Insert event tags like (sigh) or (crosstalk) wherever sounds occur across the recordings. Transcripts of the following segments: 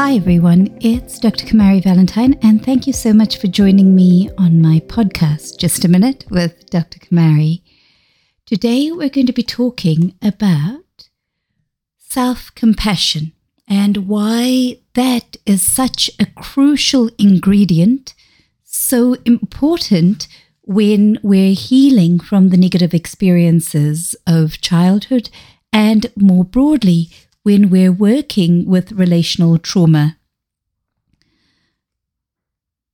Hi, everyone. It's Dr. Kamari Valentine, and thank you so much for joining me on my podcast, Just a Minute with Dr. Kamari. Today, we're going to be talking about self compassion and why that is such a crucial ingredient, so important when we're healing from the negative experiences of childhood and more broadly when we're working with relational trauma.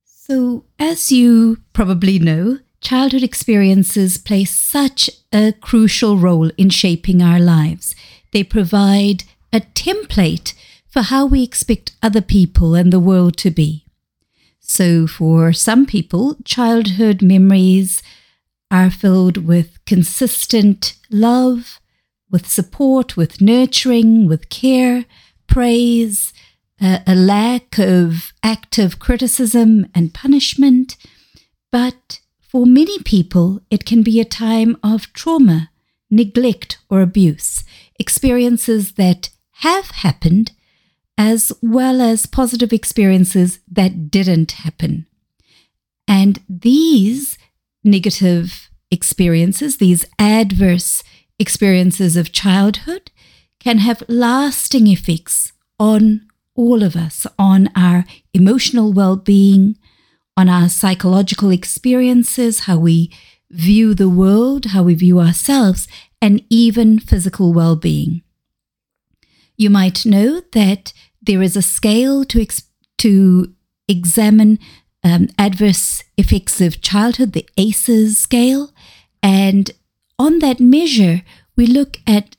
So, as you probably know, childhood experiences play such a crucial role in shaping our lives. They provide a template for how we expect other people and the world to be. So, for some people, childhood memories are filled with consistent love, with support, with nurturing, with care, praise, a, lack of active criticism and punishment. But for many people, it can be a time of trauma, neglect, or abuse, experiences that have happened, as well as positive experiences that didn't happen. And these negative experiences, these adverse experiences of childhood can have lasting effects on all of us, on our emotional well being, on our psychological experiences, how we view the world, how we view ourselves, and even physical well being. You might know that there is a scale to, ex- to examine um, adverse effects of childhood, the ACEs scale, and on that measure, we look at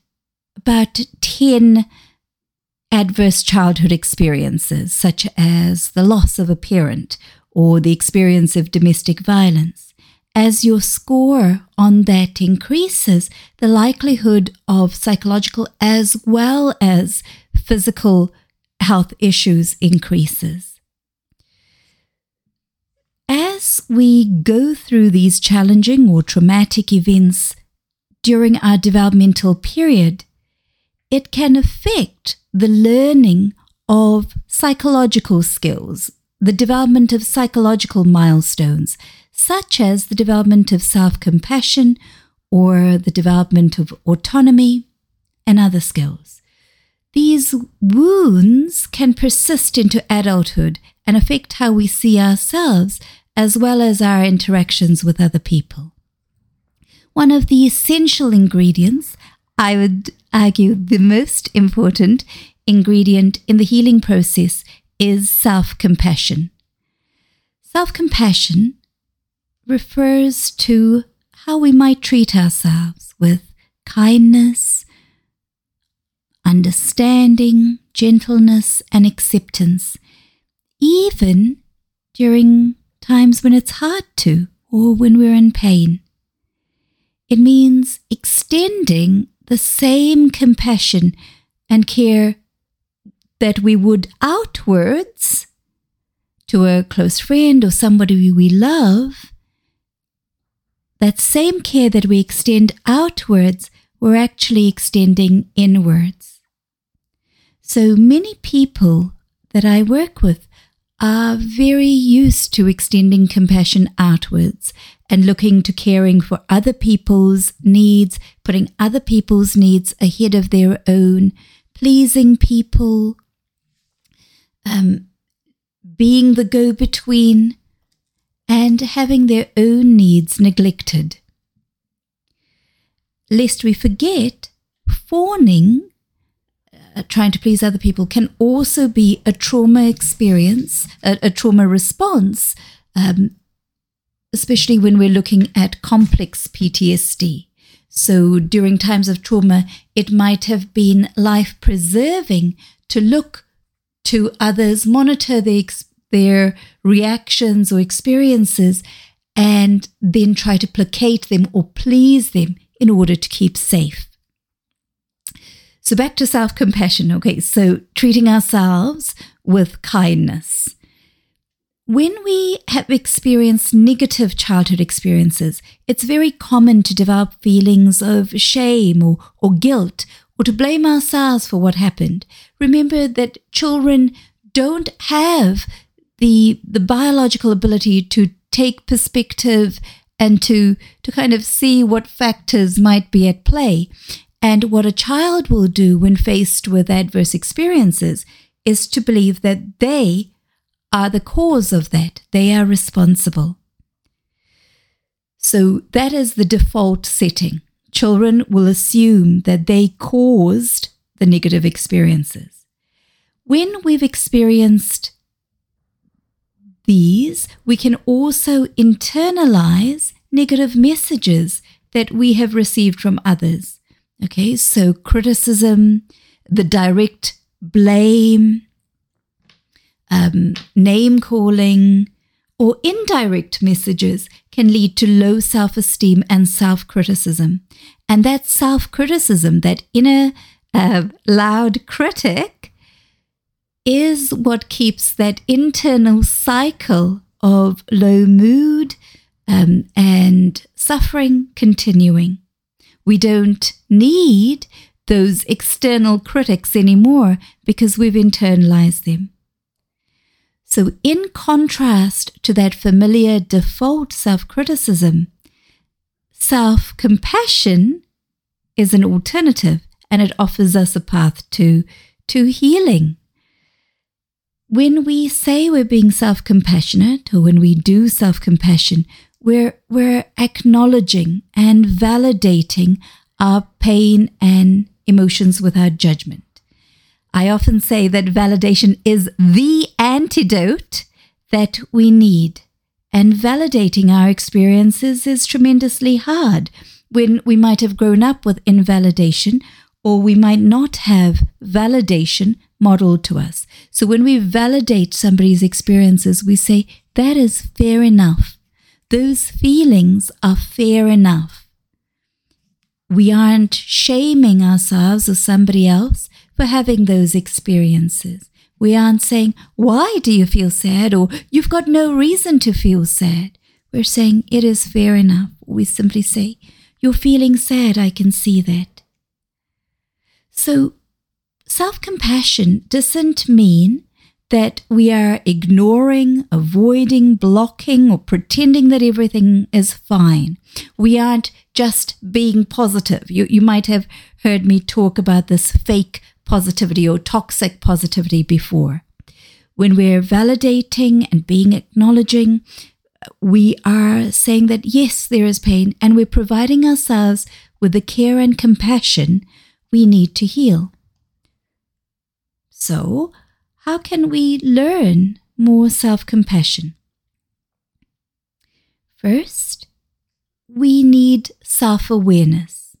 about 10 adverse childhood experiences, such as the loss of a parent or the experience of domestic violence. As your score on that increases, the likelihood of psychological as well as physical health issues increases. As we go through these challenging or traumatic events during our developmental period, it can affect the learning of psychological skills, the development of psychological milestones, such as the development of self compassion or the development of autonomy and other skills. These wounds can persist into adulthood and affect how we see ourselves as well as our interactions with other people one of the essential ingredients, I would argue the most important ingredient in the healing process is self compassion. Self compassion refers to how we might treat ourselves with kindness, understanding, gentleness, and acceptance, even during times when it's hard to or when we're in pain. It means extending the same compassion and care that we would outwards to a close friend or somebody we love. That same care that we extend outwards, we're actually extending inwards. So many people that I work with are very used to extending compassion outwards and looking to caring for other people's needs, putting other people's needs ahead of their own, pleasing people, um, being the go between, and having their own needs neglected. Lest we forget, fawning, uh, trying to please other people, can also be a trauma experience, a, a trauma response. Um, especially when we're looking at complex PTSD. So during times of trauma, it might have been life preserving to look to others, monitor their, their reactions or experiences, and then try to placate them or please them in order to keep safe. So back to self compassion. Okay, so treating ourselves with kindness. When we have experienced negative childhood experiences, it's very common to develop feelings of shame or, or guilt or to blame ourselves for what happened. Remember that children don't have the the biological ability to take perspective and to to kind of see what factors might be at play. And what a child will do when faced with adverse experiences is to believe that they are the cause of that. They are responsible. So that is the default setting. Children will assume that they caused the negative experiences. When we've experienced these, we can also internalize negative messages that we have received from others. Okay, so criticism, the direct blame, um, name calling, or indirect messages can lead to low self esteem and self criticism. And that self criticism, that inner uh, loud critic, is what keeps that internal cycle of low mood um, and suffering continuing. We don't need those external critics anymore because we've internalized them. So, in contrast to that familiar default self criticism, self compassion is an alternative and it offers us a path to, to healing. When we say we're being self compassionate or when we do self compassion, we're, we're acknowledging and validating our pain and emotions without judgment. I often say that validation is the antidote that we need. And validating our experiences is tremendously hard when we might have grown up with invalidation or we might not have validation modeled to us. So when we validate somebody's experiences, we say, that is fair enough. Those feelings are fair enough. We aren't shaming ourselves or somebody else for having those experiences. We aren't saying, Why do you feel sad? or You've got no reason to feel sad. We're saying, It is fair enough. We simply say, You're feeling sad. I can see that. So, self compassion doesn't mean that we are ignoring, avoiding, blocking, or pretending that everything is fine. We aren't just being positive. You, you might have heard me talk about this fake positivity or toxic positivity before. When we're validating and being acknowledging, we are saying that yes, there is pain, and we're providing ourselves with the care and compassion we need to heal. So, how can we learn more self compassion? First, we need self awareness.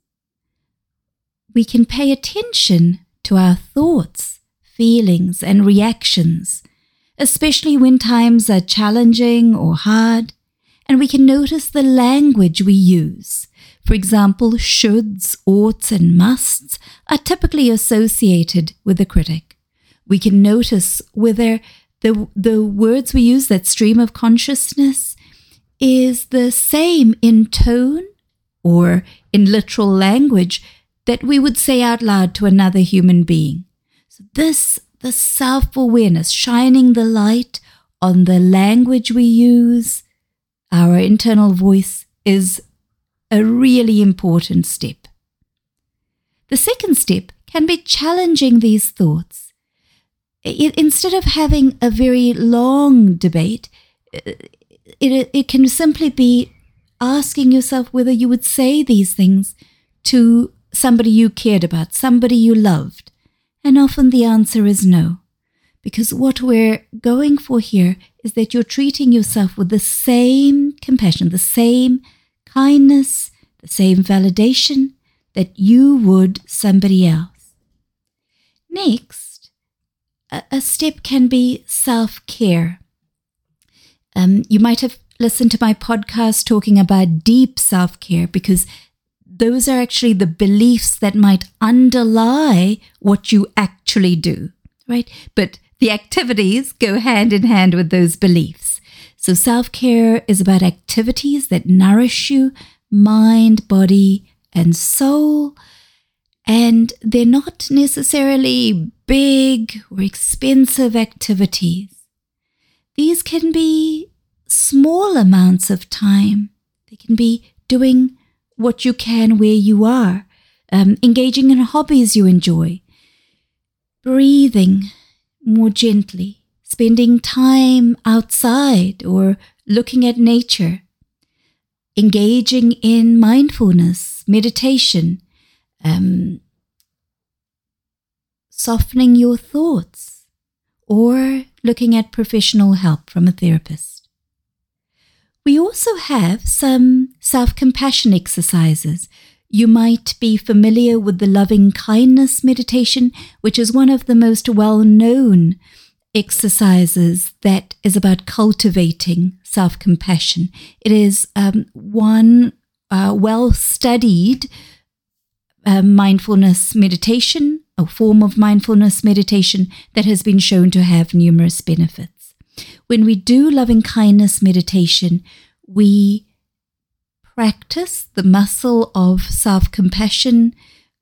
We can pay attention to our thoughts, feelings, and reactions, especially when times are challenging or hard, and we can notice the language we use. For example, shoulds, oughts, and musts are typically associated with the critic. We can notice whether the, the words we use, that stream of consciousness, is the same in tone or in literal language that we would say out loud to another human being. So this, the self-awareness, shining the light on the language we use, our internal voice is a really important step. The second step can be challenging these thoughts. instead of having a very long debate, uh, it, it can simply be asking yourself whether you would say these things to somebody you cared about, somebody you loved? And often the answer is no. Because what we're going for here is that you're treating yourself with the same compassion, the same kindness, the same validation that you would somebody else. Next, a, step can be self care. Um, you might have listened to my podcast talking about deep self care because those are actually the beliefs that might underlie what you actually do, right? But the activities go hand in hand with those beliefs. So self care is about activities that nourish you, mind, body, and soul. And they're not necessarily big or expensive activities. These can be small amounts of time. They can be doing what you can where you are, um, engaging in hobbies you enjoy, breathing more gently, spending time outside or looking at nature, engaging in mindfulness, meditation, um, softening your thoughts, or looking at professional help from a therapist. We also have some self compassion exercises. You might be familiar with the loving kindness meditation, which is one of the most well known exercises that is about cultivating self compassion. It is um, one uh, well studied uh, mindfulness meditation, a form of mindfulness meditation that has been shown to have numerous benefits. When we do loving kindness meditation, we practice the muscle of self compassion,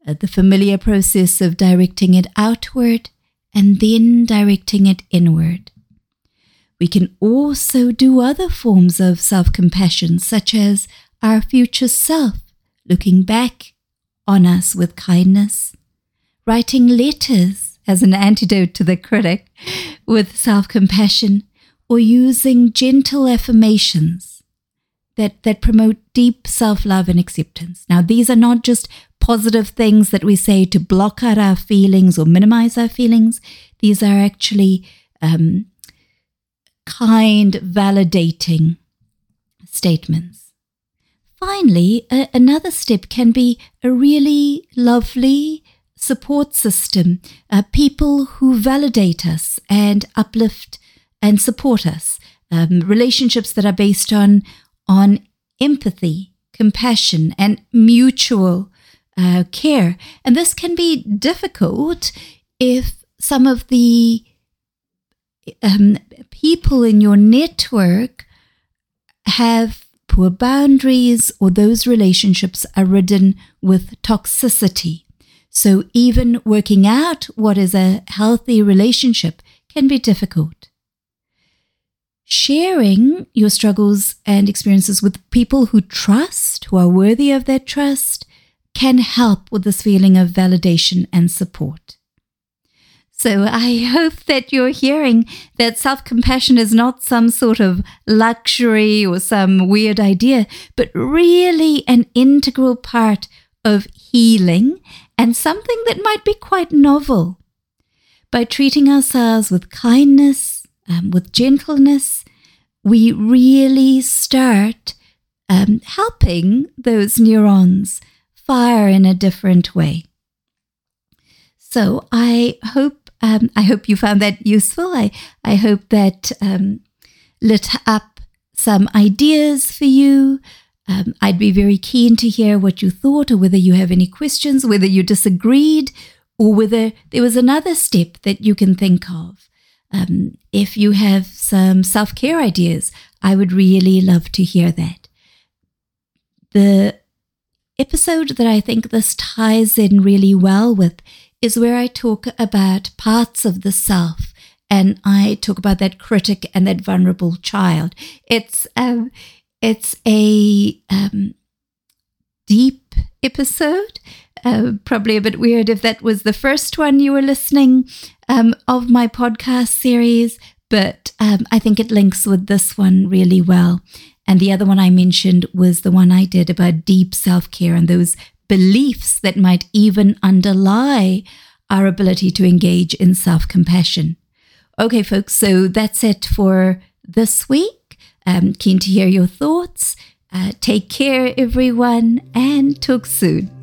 uh, the familiar process of directing it outward and then directing it inward. We can also do other forms of self compassion, such as our future self, looking back on us with kindness, writing letters as an antidote to the critic with self compassion, or using gentle affirmations that, that promote deep self love and acceptance. Now, these are not just positive things that we say to block out our feelings or minimize our feelings, these are actually um, kind, validating statements. Finally, a, another step can be a really lovely support system, uh, people who validate us and uplift and support us, um, relationships that are based on, on empathy, compassion, and mutual uh, care. And this can be difficult if some of the um, people in your network have poor boundaries or those relationships are ridden with toxicity. So even working out what is a healthy relationship can be difficult. Sharing your struggles and experiences with people who trust, who are worthy of that trust, can help with this feeling of validation and support. So I (laughs) hope that you're hearing that self compassion is not some sort of luxury or some weird idea, but really an integral part of healing and something that might be quite novel. By treating ourselves with kindness, um, with gentleness, we really start um, helping those neurons fire in a different way. So I hope um, I hope you found that useful. I I hope that um, lit up some ideas for you. Um, I'd be very keen to hear what you thought, or whether you have any questions, whether you disagreed, or whether there was another step that you can think of. Um, if you have some self care ideas, I would really love to hear that. The episode that I think this ties in really well with is where I talk about parts of the self and I talk about that critic and that vulnerable child. It's um, it's a um, deep episode. Uh, probably a bit weird if that was the first one you were listening um, of my podcast series, but um, I think it links with this one really well. And the other one I mentioned was the one I did about deep self care and those beliefs that might even underlie our ability to engage in self compassion. Okay, folks, so that's it for this week. I'm keen to hear your thoughts. Uh, take care, everyone, and talk soon.